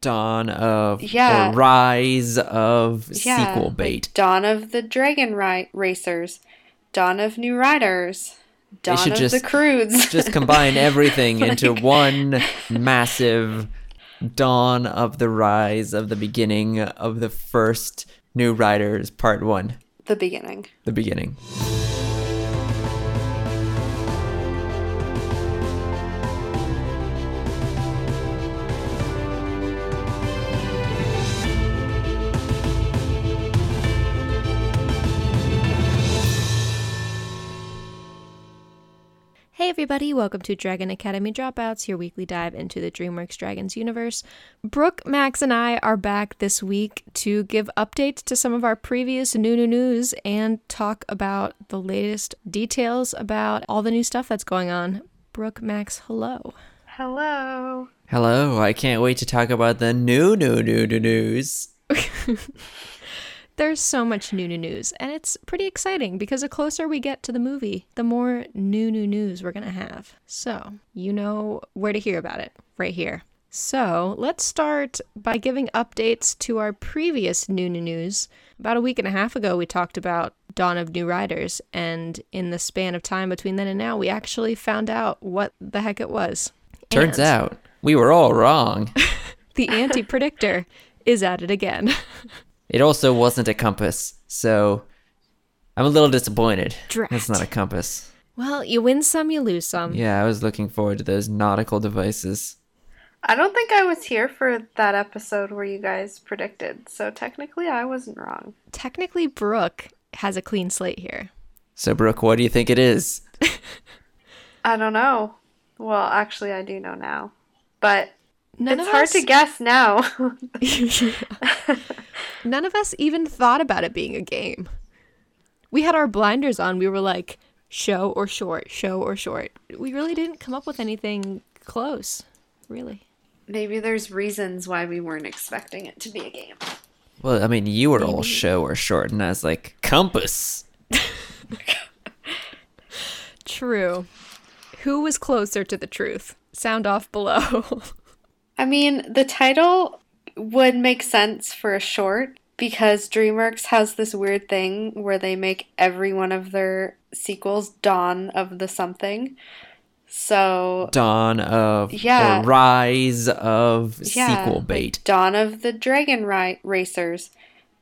Dawn of Yeah. Rise of Yeah, sequel like bait. Dawn of the Dragon Ri- Racers, Dawn of New Riders, They Dawn should of just- the Croods. just combine everything into one massive dawn of the rise of the beginning of the first New Riders Part 1, the beginning. the beginning. Everybody, welcome to Dragon Academy Dropouts, your weekly dive into the DreamWorks Dragons universe. Brooke, Max, and I are back this week to give updates to some of our previous new new news and talk about the latest details about all the new stuff that's going on. Brooke, Max, hello. Hello. Hello, I can't wait to talk about the new, new, new, new news. There's so much new new news, and it's pretty exciting because the closer we get to the movie, the more new new news we're gonna have. So, you know where to hear about it, right here. So, let's start by giving updates to our previous new new news. About a week and a half ago, we talked about Dawn of New Riders, and in the span of time between then and now, we actually found out what the heck it was. Turns And out we were all wrong. the anti predictor is at it again. It also wasn't a compass, so I'm a little disappointed. Drat. It's not a compass. well, you win some, you lose some. Yeah, I was looking forward to those nautical devices. I don't think I was here for that episode where you guys predicted, so technically I wasn't wrong. Technically, Brooke has a clean slate here. So, Brooke, what do you think it is? I don't know. Well, actually, I do know now. But None it's of hard us, to guess now. None of us even thought about it being a game. We had our blinders on. We were like, show or short, show or short. We really didn't come up with anything close, really. Maybe there's reasons why we weren't expecting it to be a game. Well, I mean, you were all show or short, and I was like, compass. True. Who was closer to the truth? Sound off below. I mean, the title would make sense for a short because DreamWorks has this weird thing where they make every one of their sequels Dawn of the something. So, Dawn of Yeah. Rise of yeah, sequel like bait. Dawn of the Dragon Ri- Racers,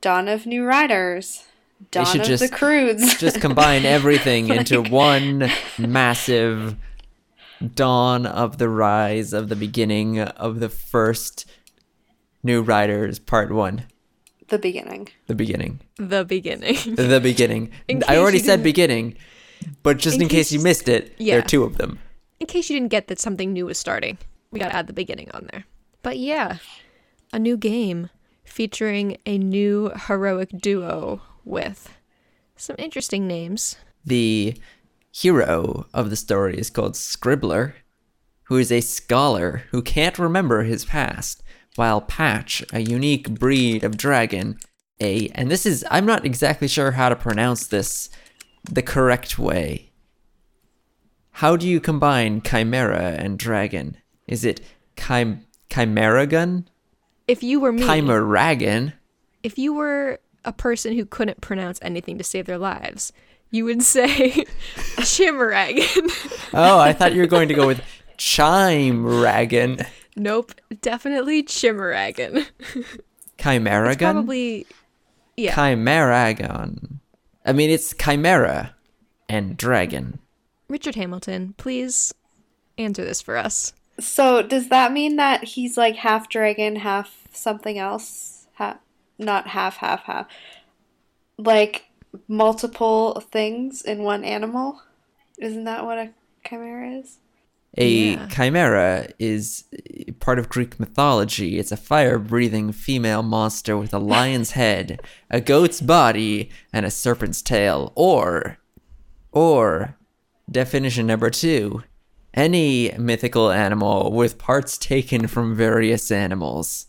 Dawn of New Riders, Dawn of just- the Croods. Just combine everything into one massive dawn of the rise of the beginning of the first New Riders Part 1. the beginning. The beginning. the beginning. The beginning. I already said beginning, but just in, In case, case- you missed it, there are two of them. in case you didn't get that something new was starting, we got to add the beginning on there. But yeah, a new game featuring a new heroic duo with some interesting names. The hero of the story is called Scribbler, who is a scholar who can't remember his past, while Patch, a unique breed of dragon, a and this is I'm not exactly sure how to pronounce this the correct way. How do you combine chimera and dragon? Is it chim chimeragon? If you were me, Chimeragon? if you were a person who couldn't pronounce anything to save their lives, you would say Chimeragon. Oh, I thought you were going to go with chimeragon. nope, definitely Chimeragon. Chimeragon? It's probably yeah. Chimeragon. I mean, it's chimera and dragon. Richard Hamilton, please answer this for us. So, does that mean that he's like half dragon, half something else? Ha- not half, half, half. Like multiple things in one animal? Isn't that what a chimera is? A Yeah. chimera is part of Greek mythology. It's a fire breathing female monster with a lion's head, a goat's body, and a serpent's tail. Or, or, definition number two, any mythical animal with parts taken from various animals.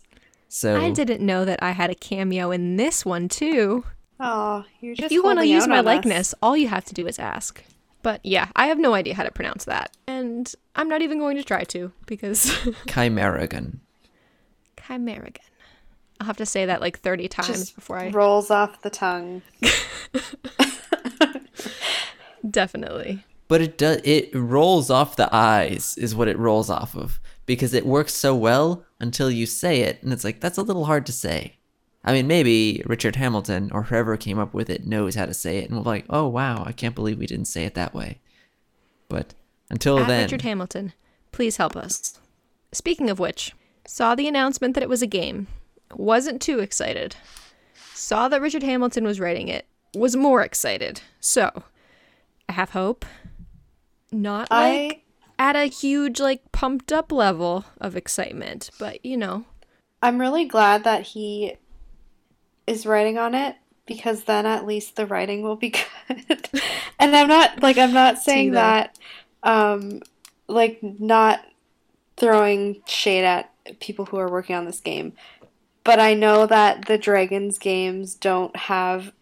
So, I didn't know that I had a cameo in this one too. Oh, you're just If you want to use my on us. likeness, all you have to do is ask. But yeah, I have no idea how to pronounce that. And I'm not even going to try to because chimeragon. Chimerigan. I'll have to say that like 30 times Just before I. rolls off the tongue. Definitely. But it does it rolls off the eyes is what it rolls off of because it works so well until you say it and it's like that's a little hard to say. I mean, maybe Richard Hamilton or whoever came up with it knows how to say it and we're like, "Oh wow, I can't believe we didn't say it that way." But until At then, Richard Hamilton, please help us. Speaking of which, saw the announcement that it was a game. Wasn't too excited. Saw that Richard Hamilton was writing it. Was more excited. So, I have hope. Not like I at a huge, like, pumped up level of excitement, but you know, I'm really glad that he is writing on it because then at least the writing will be good. and I'm not like I'm not saying that um like not throwing shade at people who are working on this game. But I know that the Dragons games don't have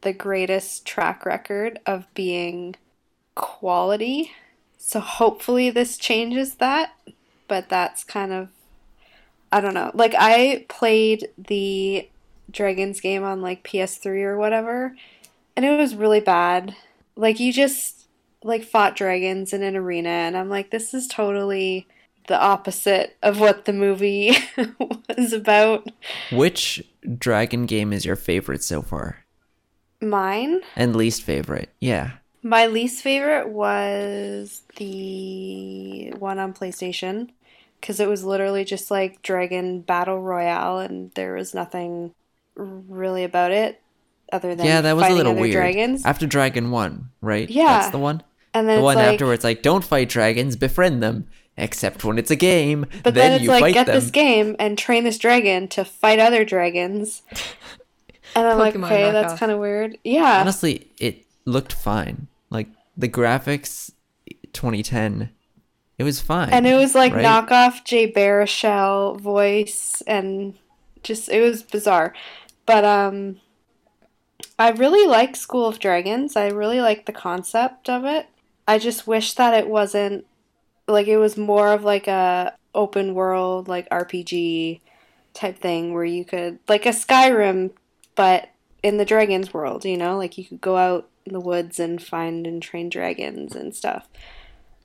the greatest track record of being quality. So hopefully this changes that, but that's kind of I don't know. Like I played the Dragons game on like PS3 or whatever, and it was really bad. Like you just like fought dragons in an arena and I'm like this is totally the opposite of what the movie was about. which dragon game is your favorite so far? Mine, And least favorite? Yeah. my least favorite was the one on PlayStation because it was literally just like Dragon Battle Royale and there was nothing really about it other than yeah, that was a little other weird. dragons. After Dragon 1, right? Yeah. That's the one? And then the one like, after where it's like, don't fight dragons, befriend them. Except when it's a game. but then, then, it's you like fight get them. this game and train this dragon to fight other dragons. And I'm like, Pokemon okay, that's kind of weird. Yeah, Honestly, it looked fine. Like the graphics 2010, it was fine. and it was like right? knockoff Jay Baruchel voice, and just it was bizarre. But um, I really like School of Dragons. I really like the concept of it. I just wish that it wasn't like it was more of like a open world like RPG type thing where you could like a Skyrim but in the dragons world, you know, like you could go out in the woods and find and train dragons and stuff.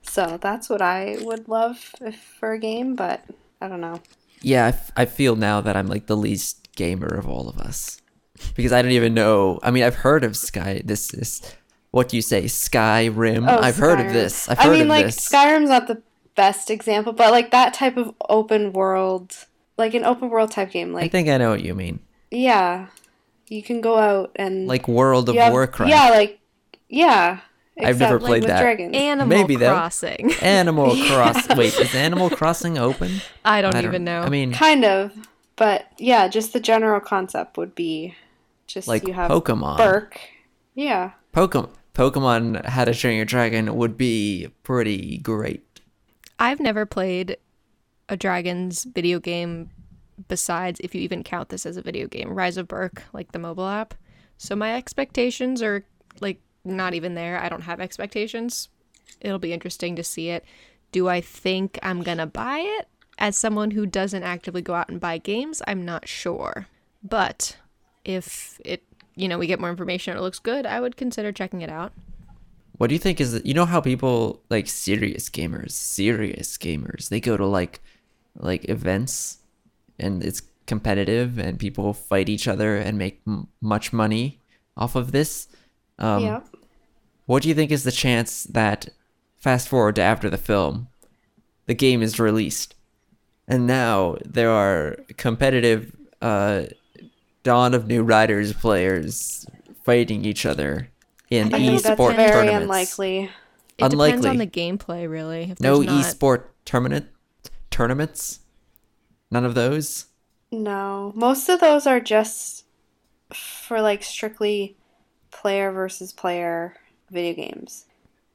So that's what I would love if, for a game, but I don't know. Yeah, I, f- I feel now that I'm like the least gamer of all of us because I don't even know. I mean, I've heard of Sky. This is what do you say, Skyrim. Oh, I've heard of this. I've I heard mean, of like this. Skyrim's not the best example, but like that type of open world, like an open world type game, Like I think I know what you mean. yeah, you can go out and Like World of have- Warcraft. Yeah, like yeah. I've never except, like, played with that. Dragons. Animal Maybe, though. Crossing. Animal Yeah. Cross. Wait, is Animal Crossing open? I don't even know. I mean, kind of, but yeah, just the general concept would be just like you have Pokemon. Berk. Yeah. Pokemon. Pokemon How to Train Your Dragon would be pretty great. I've never played a Dragons video game besides, if you even count this as a video game, Rise of Berk, like the mobile app. So my expectations are like not even there. I don't have expectations. It'll be interesting to see it. Do I think I'm going to buy it? As someone who doesn't actively go out and buy games, I'm not sure. But if it, you know, we get more information and it looks good, I would consider checking it out. What do you think is you know how people like serious gamers, serious gamers, they go to like like events and it's competitive and people fight each other and make m- much money off of this. Um, yeah. What do you think is the chance that fast forward to after the film, the game is released, and now there are competitive uh, Dawn of New Riders players fighting each other in I think that's esport very tournaments? unlikely. It depends Unlikely. on the gameplay, really. If No there's not- esport tournament tournaments. None of those. No, most of those are just for like strictly player versus player video games.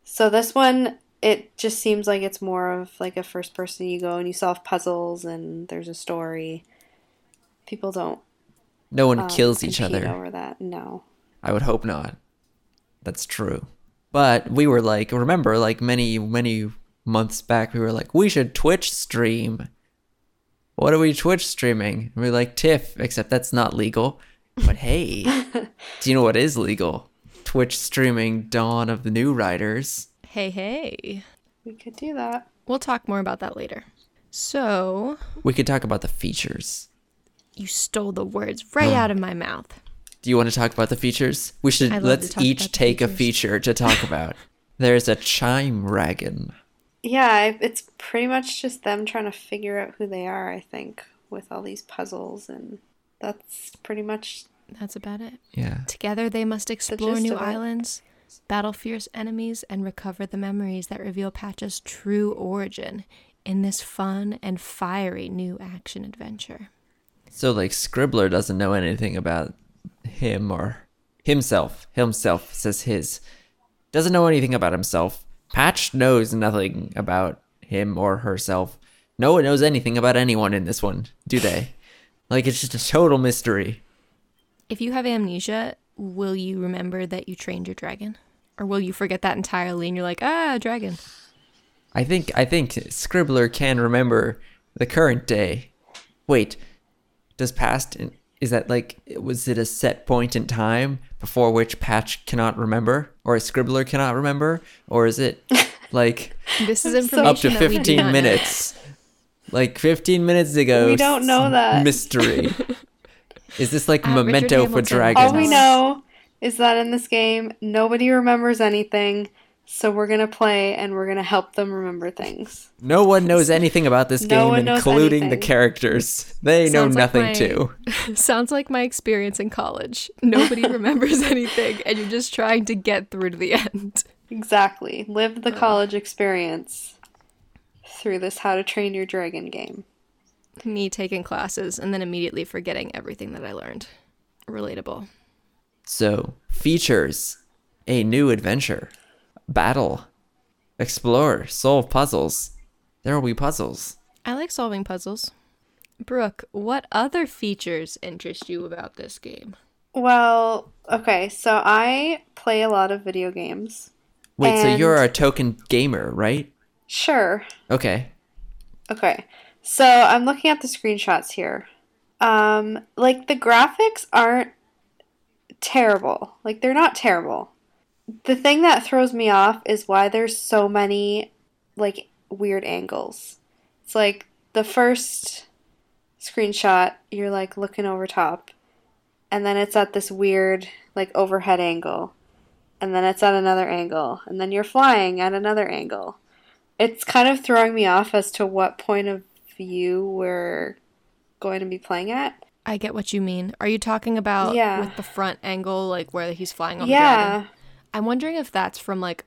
So this one, it just seems like it's more of like a first person. You go and you solve puzzles, and there's a story. People don't No one um, kills each other. over that. No. I would hope not. That's true. But we were like, remember, like many, many months back, we were like, we should Twitch stream. what are we Twitch streaming? And we're like, Tiff, except that's not legal. But hey, do you know what is legal? Twitch streaming Dawn of the New Riders. Hey, hey. We could do that. We'll talk more about that later. So, We could talk about the features. you stole the words right oh. out of my mouth. Do you want to talk about the features? We should I'd love to let's talk about each the take a features. feature to talk about. There's a chime dragon. Yeah, I- it's pretty much just them trying to figure out who they are, I think, with all these puzzles, and that's pretty much That's about it. Yeah. Together, they must explore gist new of it. islands, battle fierce enemies, and recover the memories that reveal Patch's true origin in this fun and fiery new action adventure. So like Scribbler doesn't know anything about him or himself. Himself says his. Doesn't know anything about himself. Patch knows nothing about him or herself. No one knows anything about anyone in this one, do they? Like it's just a total mystery. If you have amnesia, will you remember that you trained your dragon? Or will you forget that entirely and you're like, ah, dragon? I think I think Scribbler can remember the current day. Wait, does past is that like was it a set point in time before which Patch cannot remember or a Scribbler cannot remember or is it like This is So- information up to that we do 15 minutes? Like 15 minutes ago. We don't know that. Mystery. is this like At memento for dragons? all we know is that in this game nobody remembers anything, so we're gonna play and we're gonna help them remember things. No one knows anything about this No game, one knows including the characters. They know Sounds like nothing my- too. Sounds like my experience in college. Nobody remembers anything, and you're just trying to get through to the end. Exactly. Live the college experience through this How to Train Your Dragon game. Me taking classes and then immediately forgetting everything that I learned. Relatable. So, features a new adventure, battle, explore, solve puzzles. There will be puzzles. I like solving puzzles. Brooke, what other features interest you about this game? Well, okay, so I play a lot of video games. Wait, so you're a token gamer, right? Sure. Okay. Okay. So I'm looking at the screenshots here. Um, like the graphics aren't terrible. Like they're not terrible. The thing that throws me off is why there's so many like weird angles. It's like the first screenshot, you're like looking over top, and then it's at this weird like overhead angle, and then it's at another angle, and then you're flying at another angle. It's kind of throwing me off as to what point of view we're going to be playing at. I get what you mean. Are you talking about Yeah. with the front angle, like where he's flying on the dragon? Yeah. I'm wondering if that's from like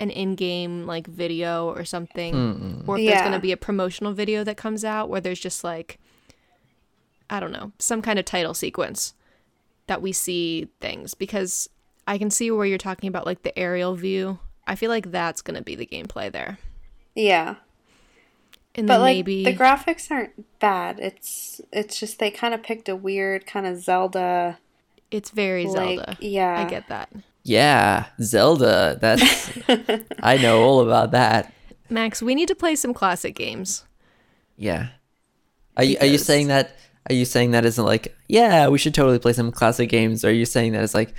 an in-game like video or something, hmm. or if there's going to be a promotional video that comes out where there's just like I don't know, some kind of title sequence that we see things because I can see where you're talking about like the aerial view. I feel like that's going to be the gameplay there. Yeah. And But then like maybe the graphics aren't bad. It's it's just they kind of picked a weird kind of Zelda it's very like Zelda. yeah. I get that. Yeah, Zelda. That's I know all about that. Max, we need to play some classic games. Yeah. Are you, are you saying that are you saying that isn't like, yeah, we should totally play some classic games? Or are you saying that it's like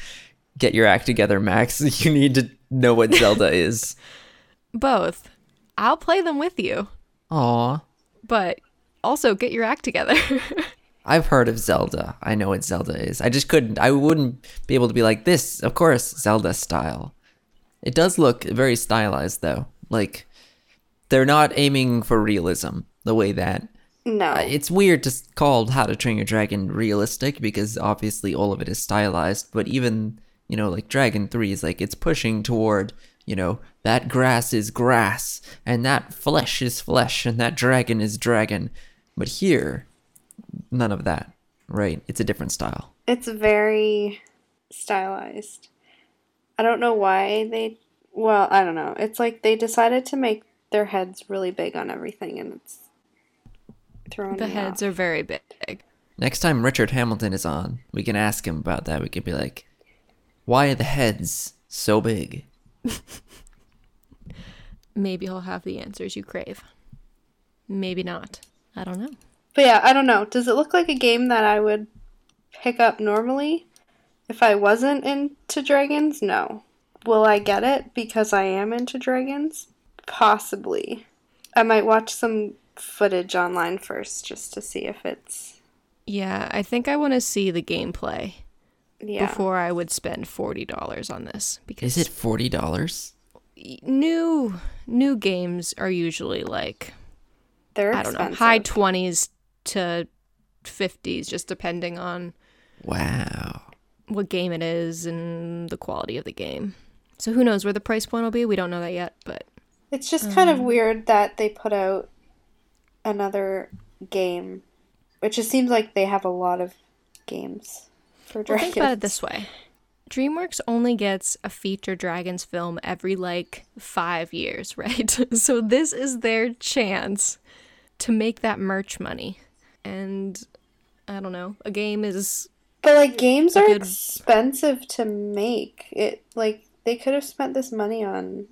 get your act together, Max. You need to know what Zelda is. Both. I'll play them with you, Aw. but also get your act together. I've heard of Zelda. I know what Zelda is. I just couldn't. I wouldn't be able to be like this. Of course, Zelda style. It does look very stylized, though. Like they're not aiming for realism the way that. no. Uh, it's weird to call How to Train Your Dragon realistic because obviously all of it is stylized. But even you know, like Dragon Three is like it's pushing toward you know that grass is grass and that flesh is flesh and that dragon is dragon. But here, none of that. Right? It's a different style. It's very stylized. I don't know why they. Well, I don't know. It's like they decided to make their heads really big on everything, and it's throwing the me heads off. are very big. Next time Richard Hamilton is on, we can ask him about that. We could be like, why are the heads so big? Maybe he'll have the answers you crave. Maybe not. I don't know. But yeah, I don't know. Does it look like a game that I would pick up normally if I wasn't into dragons? No. Will I get it because I am into dragons? Possibly. I might watch some footage online first just to see if it's Yeah, I think I want to see the gameplay yeah. before I would spend forty dollars on this because Is it forty dollars? new new games are usually like They're I don't expensive. know high twenties to fifties, just depending on Wow. what game it is and the quality of the game. So who knows where the price point will be? We don't know that yet, but It's just kind of Um, weird that they put out another game. which It just seems like they have a lot of games for Well, think about it this way. DreamWorks only gets a feature Dragons film every like five years, right? so this is their chance to make that merch money. And I don't know, a game is But like games are good- expensive to make. It like they could have spent this money on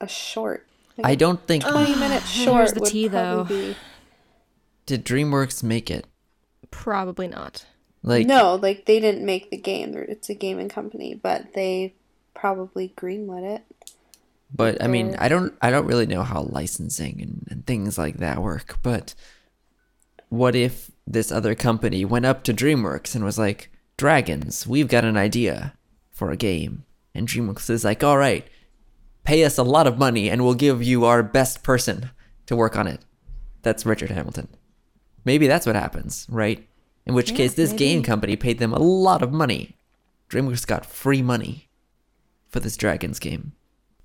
a short. I don't think Twenty minute Here's the would tea, though. be did DreamWorks make it. probably not. Like no, like they didn't make the game. It's a gaming company, but they probably greenlit it. But I mean, I don't I don't really know how licensing and, and things like that work, but what if this other company went up to DreamWorks and was like, "Dragons, we've got an idea for a game." And DreamWorks is like, "All right, pay us a lot of money and we'll give you our best person to work on it." That's Richard Hamilton. Maybe that's what happens, right? In which Yeah, case this maybe. game company paid them a lot of money. DreamWorks got free money for this Dragons game.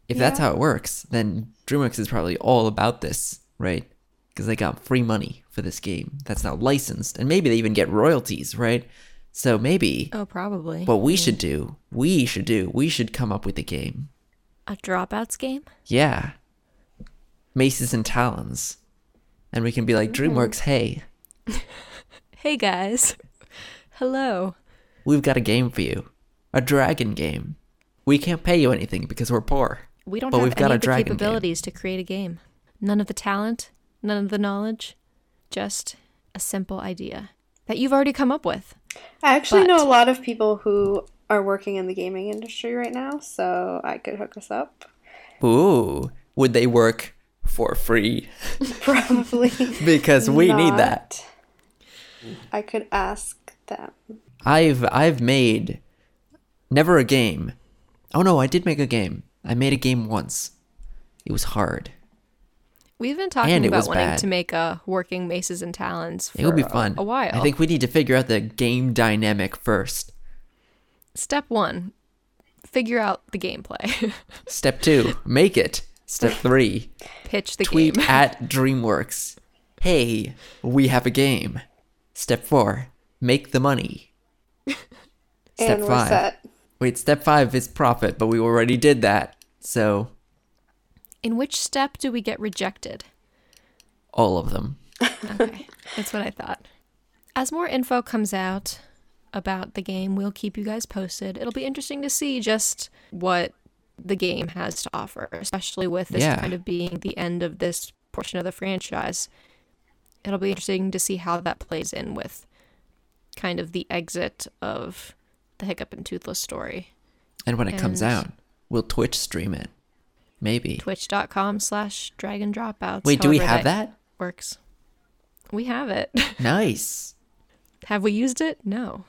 If that's how it works, then DreamWorks is probably all about this, right? Because they got free money for this game that's now licensed, and maybe they even get royalties, right? So maybe Oh, probably. what we should do, we should do, we should come up with a game. a dropouts game? Yeah. Maces and Talons. And we can be like, mm-hmm. DreamWorks, hey, Hey guys. Hello. we've got a game for you. A dragon game. We can't pay you anything because we're poor. We don't But have we've got any a of the dragon game. capabilities to create a game. None of the talent, none of the knowledge, just a simple idea that you've already come up with. I actually know a lot of people who are working in the gaming industry right now, so I could hook us up. Ooh, would they work for free? Probably. because we need that. Not. I could ask them. I've I've made never a game. Oh no, I did make a game. I made a game once. It was hard. We've been talking And about wanting bad. to make a working maces and talons for It would be a- fun. a while. I think we need to figure out the game dynamic first. Step one, figure out the gameplay. Step two, make it. Step three, Pitch the tweet game. at DreamWorks. Hey, we have a game. Step four, make the money. Step and we're five. set. Wait, step five is profit, but we already did that. So In which step do we get rejected? all of them. Okay, that's what I thought. As more info comes out about the game, we'll keep you guys posted. It'll be interesting to see just what the game has to offer, especially with this Yeah. kind of being the end of this portion of the franchise. It'll be interesting to see how that plays in with kind of the exit of the Hiccup and Toothless story. And when it comes out, we'll Twitch stream it. Maybe. Twitch.com slash dragon dropouts. Wait, do we have that? Works. We have it. Nice. Have we used it? No.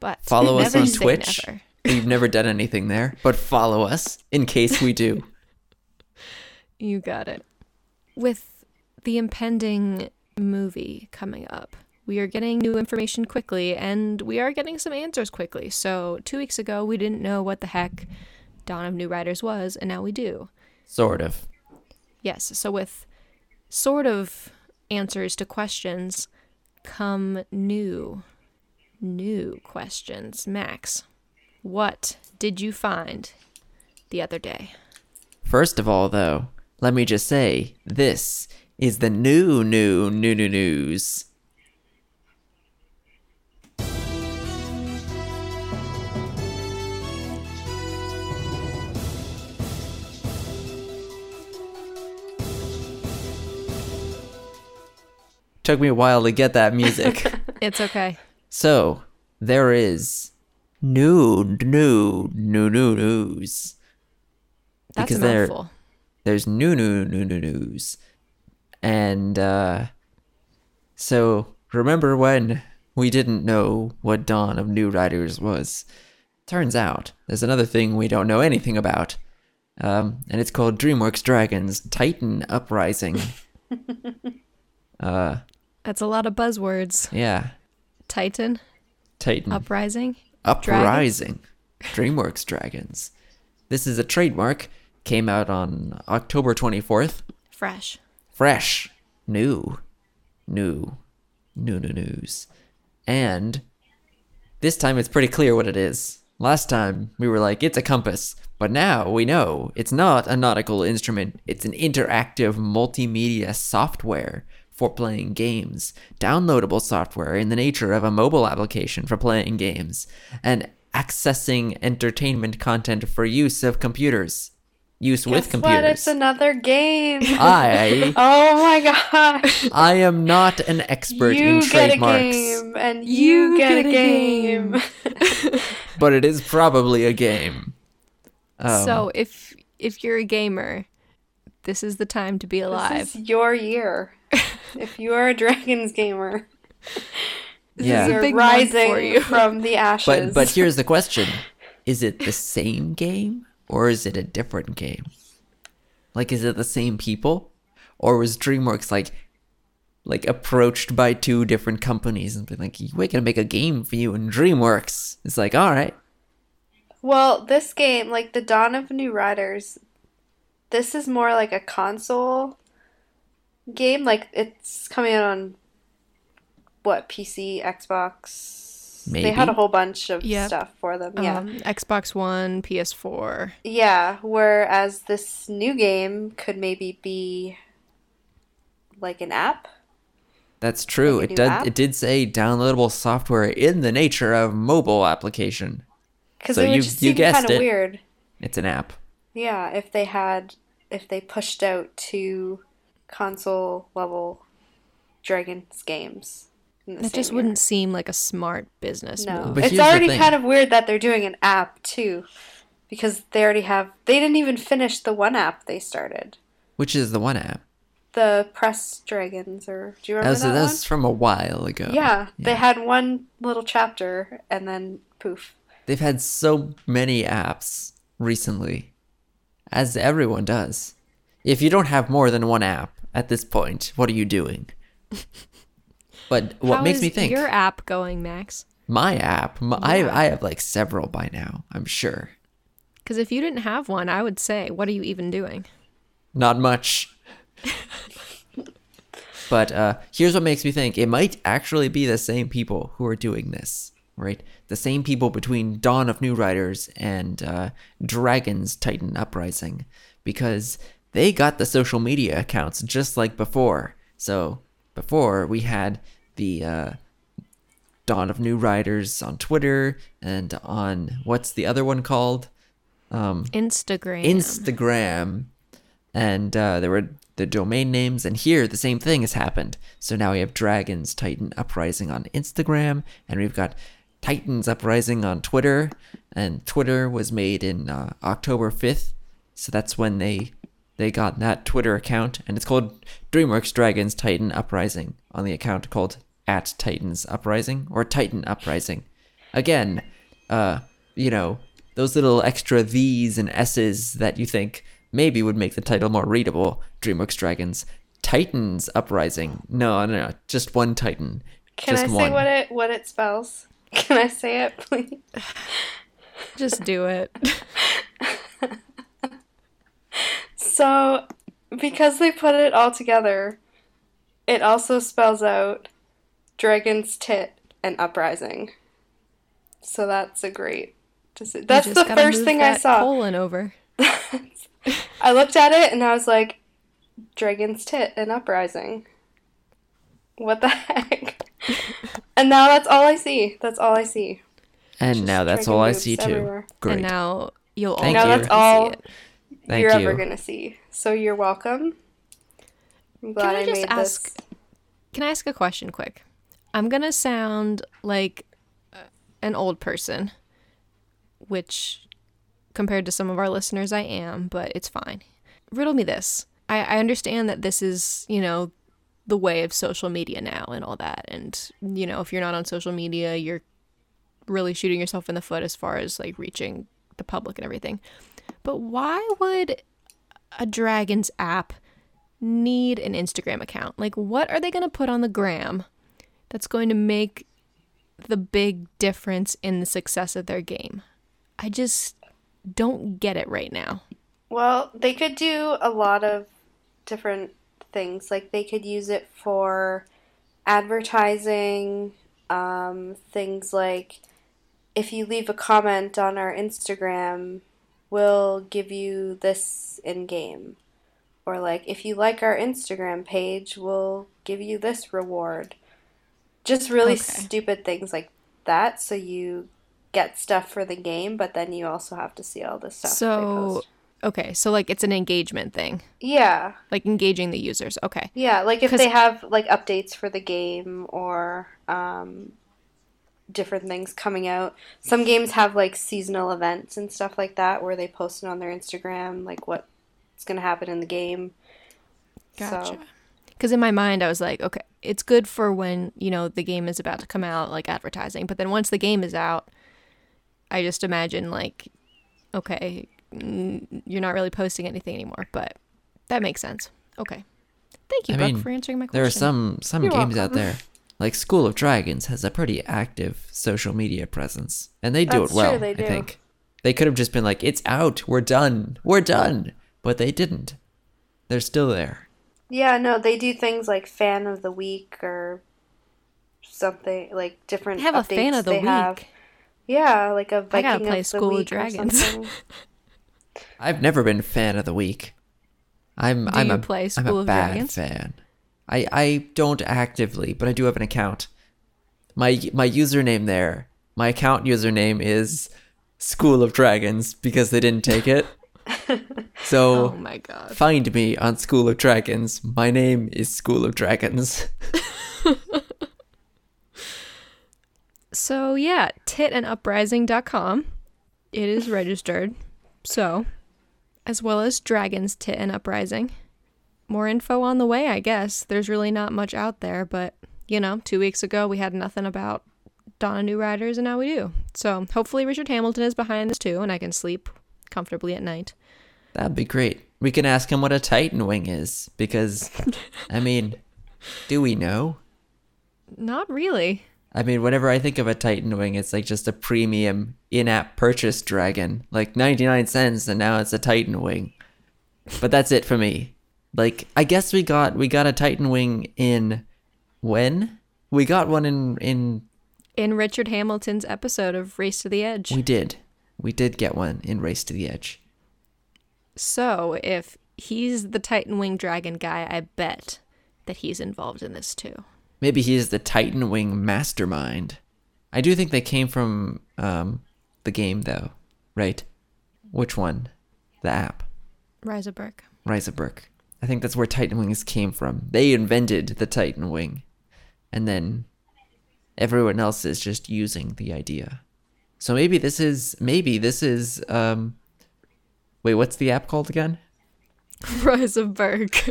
But Follow us on Twitch. never. We've never done anything there, but follow us in case we do. You got it. With the impending movie coming up, we are getting new information quickly and we are getting some answers quickly. So, two weeks ago, we didn't know what the heck Dawn of New Riders was, and now we do. Sort of. Yes, so with sort of answers to questions come new, new questions. Max, what did you find the other day? First of all, though, let me just say this is the new, new, new, new news. Took me a while to get that music. It's okay. so there is new, new, new, new news. That's Because a mouthful. There's new, new, new, new news, and uh, so remember when we didn't know what Dawn of New Riders was? Turns out there's another thing we don't know anything about, um, and it's called DreamWorks Dragons Titan Uprising. uh, That's a lot of buzzwords. yeah, Titan, Titan uprising. Uprising. DreamWorks Dragons. This is a trademark. Came out on October 24th. Fresh. Fresh. New. New. New, new news. And this time it's pretty clear what it is. Last time we were like, it's a compass. But now we know it's not a nautical instrument, it's an interactive multimedia software for playing games. Downloadable software in the nature of a mobile application for playing games. And accessing entertainment content for use of computers. Use with Guess computers. what? It's another game. I oh my gosh. I am not an expert you in get a trademarks, game, and you, You get, get a a game. but it is probably a game. Um, so if if you're a gamer, this is the time to be alive. This is your year. if you are a dragons gamer, yeah, is a big rising for you. from the ashes. but but here's the question: Is it the same game or is it a different game? Like, is it the same people, or was DreamWorks like like approached by two different companies and been like, "We're gonna make a game for you," and DreamWorks it's like, "All right, Well, this game, like the Dawn of New Riders, this is more like a console game. Like it's coming out on what PC, Xbox. They had a whole bunch of Yep. stuff for them. Yeah. Um, Xbox One, PS4. Yeah, whereas this new game could maybe be like an app. that's true." Like It new did app? it did say downloadable software in the nature of mobile application. Because So it would you- just you seem guessed kind of it. weird. It's an app. Yeah, if they had, if they pushed out to console level Dragons games. In the That just year. wouldn't seem like a smart business No, move. But it's already kind of weird that they're doing an app too, because they already have. They didn't even finish the one app they started, Which is the one app? the Press Dragons, or do you That remember was, that that one? was from a while ago. Yeah, they had one little chapter and then poof. They've had so many apps recently, as everyone does. If you don't have more than one app at this point, what are you doing? But what How makes me think your app going, Max? my app, my, I, I have like several by now, I'm sure. Because if you didn't have one, I would say, what are you even doing? Not much. but uh, here's what makes me think it might actually be the same people who are doing this, right? The same people between Dawn of New Riders and uh, Dragons Titan Uprising, because they got the social media accounts just like before. So before we had the uh, Dawn of New Riders on Twitter and on what's the other one called? Um, Instagram. Instagram, and uh, there were the domain names, and here the same thing has happened. So now we have Dragons Titan Uprising on Instagram, and we've got Titans Uprising on Twitter, and Twitter was made in uh, October fifth, so that's when they they got that Twitter account, and it's called DreamWorks Dragons Titan Uprising on the account called at Titans Uprising or Titan Uprising. Again, uh, you know, those little extra V's and S's that you think maybe would make the title more readable. DreamWorks Dragons Titans Uprising. No, no, no, just one Titan. Can just I say one. what it what it spells? Can I say it, please? Just do it. So, because they put it all together, it also spells out Dragon's Tit and Uprising. So that's a great. Just, You that's the first move thing I saw. Colon over. I looked at it and I was like, Dragon's Tit and Uprising. What the heck? and now that's all I see. That's all I see. and just now that's all I moves see too. Great. And now you'll Thank all you. get Now to that's all- it. Thank you're you. ever gonna see. So you're welcome. I'm glad I I, just made ask- this. Can I ask a question quick? I'm going to sound like uh, an old person, which compared to some of our listeners, I am, but it's fine. Riddle me this. I, I understand that this is, you know, the way of social media now and all that. And, you know, if you're not on social media, you're really shooting yourself in the foot as far as like reaching the public and everything. But why would a Dragons app need an Instagram account? Like, what are they going to put on the gram that's going to make the big difference in the success of their game? I just don't get it right now. Well, they could do a lot of different things. Like they could use it for advertising, um, things like if you leave a comment on our Instagram, we'll give you this in game. Or like if you like our Instagram page, we'll give you this reward. Just really Okay. stupid things like that so you get stuff for the game, but then you also have to see all this stuff. So, okay, so like it's an engagement thing, Yeah. like engaging the users. Okay. Yeah, like if they have like updates for the game or um, different things coming out. Some games have like seasonal events and stuff like that where they post it on their Instagram, like what's going to happen in the game. Gotcha. So, Because in my mind, I was like, okay, it's good for when, you know, the game is about to come out, like advertising. But then once the game is out, I just imagine, like, okay, you're not really posting anything anymore. But that makes sense. Okay. Thank you, I Brooke, mean, for answering my question. There are some some You're games out there, like School of Dragons has a pretty active social media presence, and they do That's it well. true, they I think they could have just been like, "It's out, we're done, we're done," but they didn't. They're still there. Yeah, no, they do things like fan of the week or something like different They have a fan of the they week. have. Yeah, like a I Viking gotta play of the School of week or Dragons. I've never been fan of the week. I'm Do I'm you a play I'm School a of bad Dragons? fan. I I don't actively, but I do have an account. My my username there, my account username is School of Dragons because they didn't take it. So oh my god. find me on School of Dragons. My name is School of Dragons. So yeah, titanduprising.com. It is registered. So, as well as Dragons Tit and Uprising. More info on the way, I guess. There's really not much out there, but you know, two weeks ago we had nothing about of New Riders, and now we do. So hopefully Richard Hamilton is behind this too, and I can sleep comfortably at night. That'd be great. We can ask him what a Titan Wing is because, I mean, do we know? Not really. I mean, whenever I think of a Titan Wing, it's like just a premium in-app purchase dragon, like 99 cents, and now it's a Titan Wing. But that's it for me. Like, I guess we got we got a Titan Wing in when we got one in in In Richard Hamilton's episode of Race to the Edge. we did we did get one in Race to the Edge. So if he's the Titan Wing Dragon guy, I bet that he's involved in this too. Maybe he is the Titan Wing mastermind. I do think they came from um, the game, though, right? Which one? The app, Rise of Berk. Rise of Berk. I think that's where Titan Wings came from. They invented the Titan Wing, and then everyone else is just using the idea. So maybe this is maybe this is um. Wait, what's the app called again? Rise of Berk.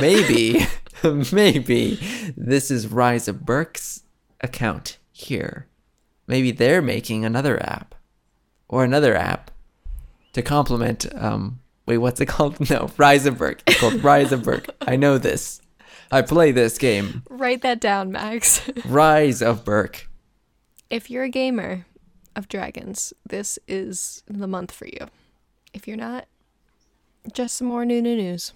maybe maybe this is rise of berk's account here maybe they're making another app or another app to complement um wait what's it called no rise of berk it's called rise of berk i know this i play this game Write that down, Max. rise of berk if you're a gamer of dragons, this is the month for you. If you're not, just some more new new news.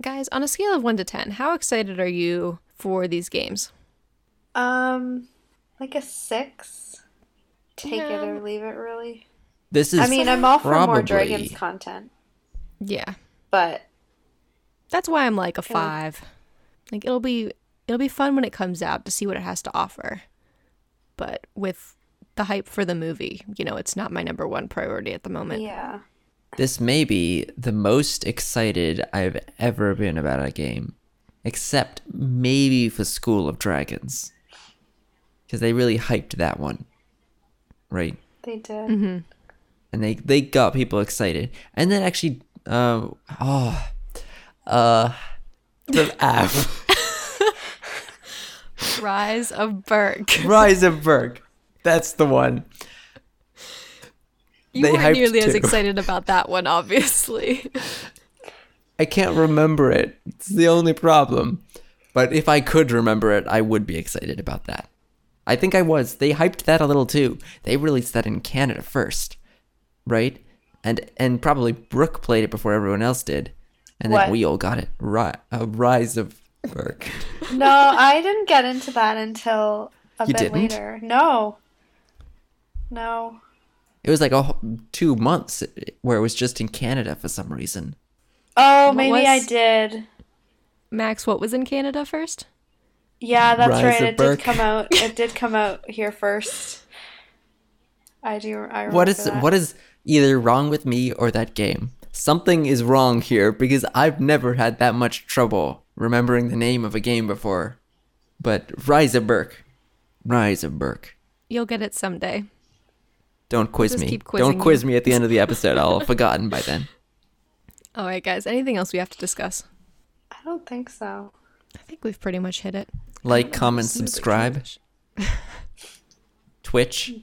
Guys, on a scale of 1 to 10, how excited are you for these games? Um, like a six. Take it or leave it, really. this is I mean, I'm all for more dragons content, Yeah. but That's why I'm like a 5. Like it'll be it'll be fun when it comes out to see what it has to offer. But with the hype for the movie, you know, it's not my number one priority at the moment. yeah. This may be the most excited I've ever been about a game. except maybe for School of Dragons. Because they really hyped that one. Right? They did. Mm-hmm. And they, they got people excited. And then actually, uh, oh, uh, the app. Rise of Berk. Rise of Berk. That's the one. You They weren't nearly as excited about that one, obviously. I can't remember it. It's the only problem. But if I could remember it, I would be excited about that. I think I was. They hyped that a little too. They released that in Canada first, right? And and probably Brooke played it before everyone else did, and then we all got it. Ri- uh, Rise of Berk. No, I didn't get into that until a You bit didn't? later. No. No. It was like a wh- two months where it was just in Canada for some reason. Oh, What maybe I did. Max, what was in Canada first? Yeah, that's Rise right. It Berk. did come out. It did come out here first. I do. I remember What is that. what is either wrong with me or that game? Something is wrong here because I've never had that much trouble remembering the name of a game before. But Rise of Berk. Rise of Berk. You'll get it someday. Don't quiz Just me. keep Don't quiz you. me at the end of the episode. I'll have forgotten by then. All right, guys. Anything else we have to discuss? I don't think so. I think we've pretty much hit it. Like, comment, subscribe, transition. Twitch.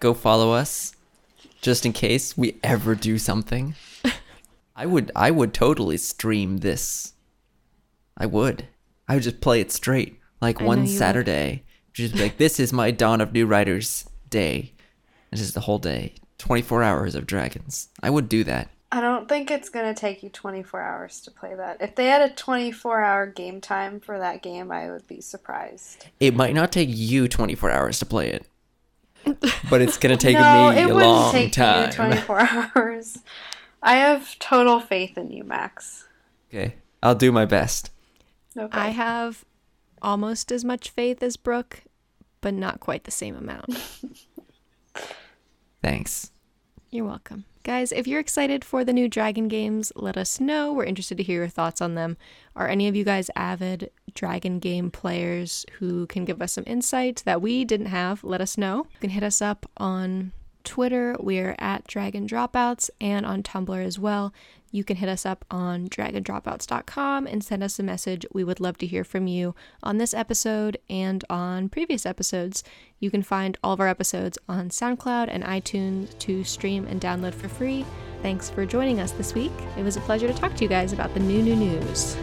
Go follow us just in case we ever do something. I would I would totally stream this. I would. I would just play it straight. Like I one. Saturday. Just be like this is my Dawn of New Riders day. This is the whole day. 24 hours of dragons. I would do that. I don't think it's gonna take you 24 hours to play that. If they had a 24 hour game time for that game, I would be surprised. It might not take you 24 hours to play it. But it's going to take no, me it a long take time. you 24 hours. I have total faith in you, Max. Okay. I'll do my best. Okay. I have almost as much faith as Brooke, but not quite the same amount. Thanks. You're welcome. Guys, if you're excited for the new Dragon games, let us know. We're interested to hear your thoughts on them. Are any of you guys avid Dragon game players who can give us some insight that we didn't have? Let us know. You can hit us up on Twitter. We're at Dragon Dropouts and on Tumblr as well. You can hit us up on dragondropouts.com and send us a message. We would love to hear from you on this episode and on previous episodes. You can find all of our episodes on SoundCloud and iTunes to stream and download for free. Thanks for joining us this week. It was a pleasure to talk to you guys about the new new news.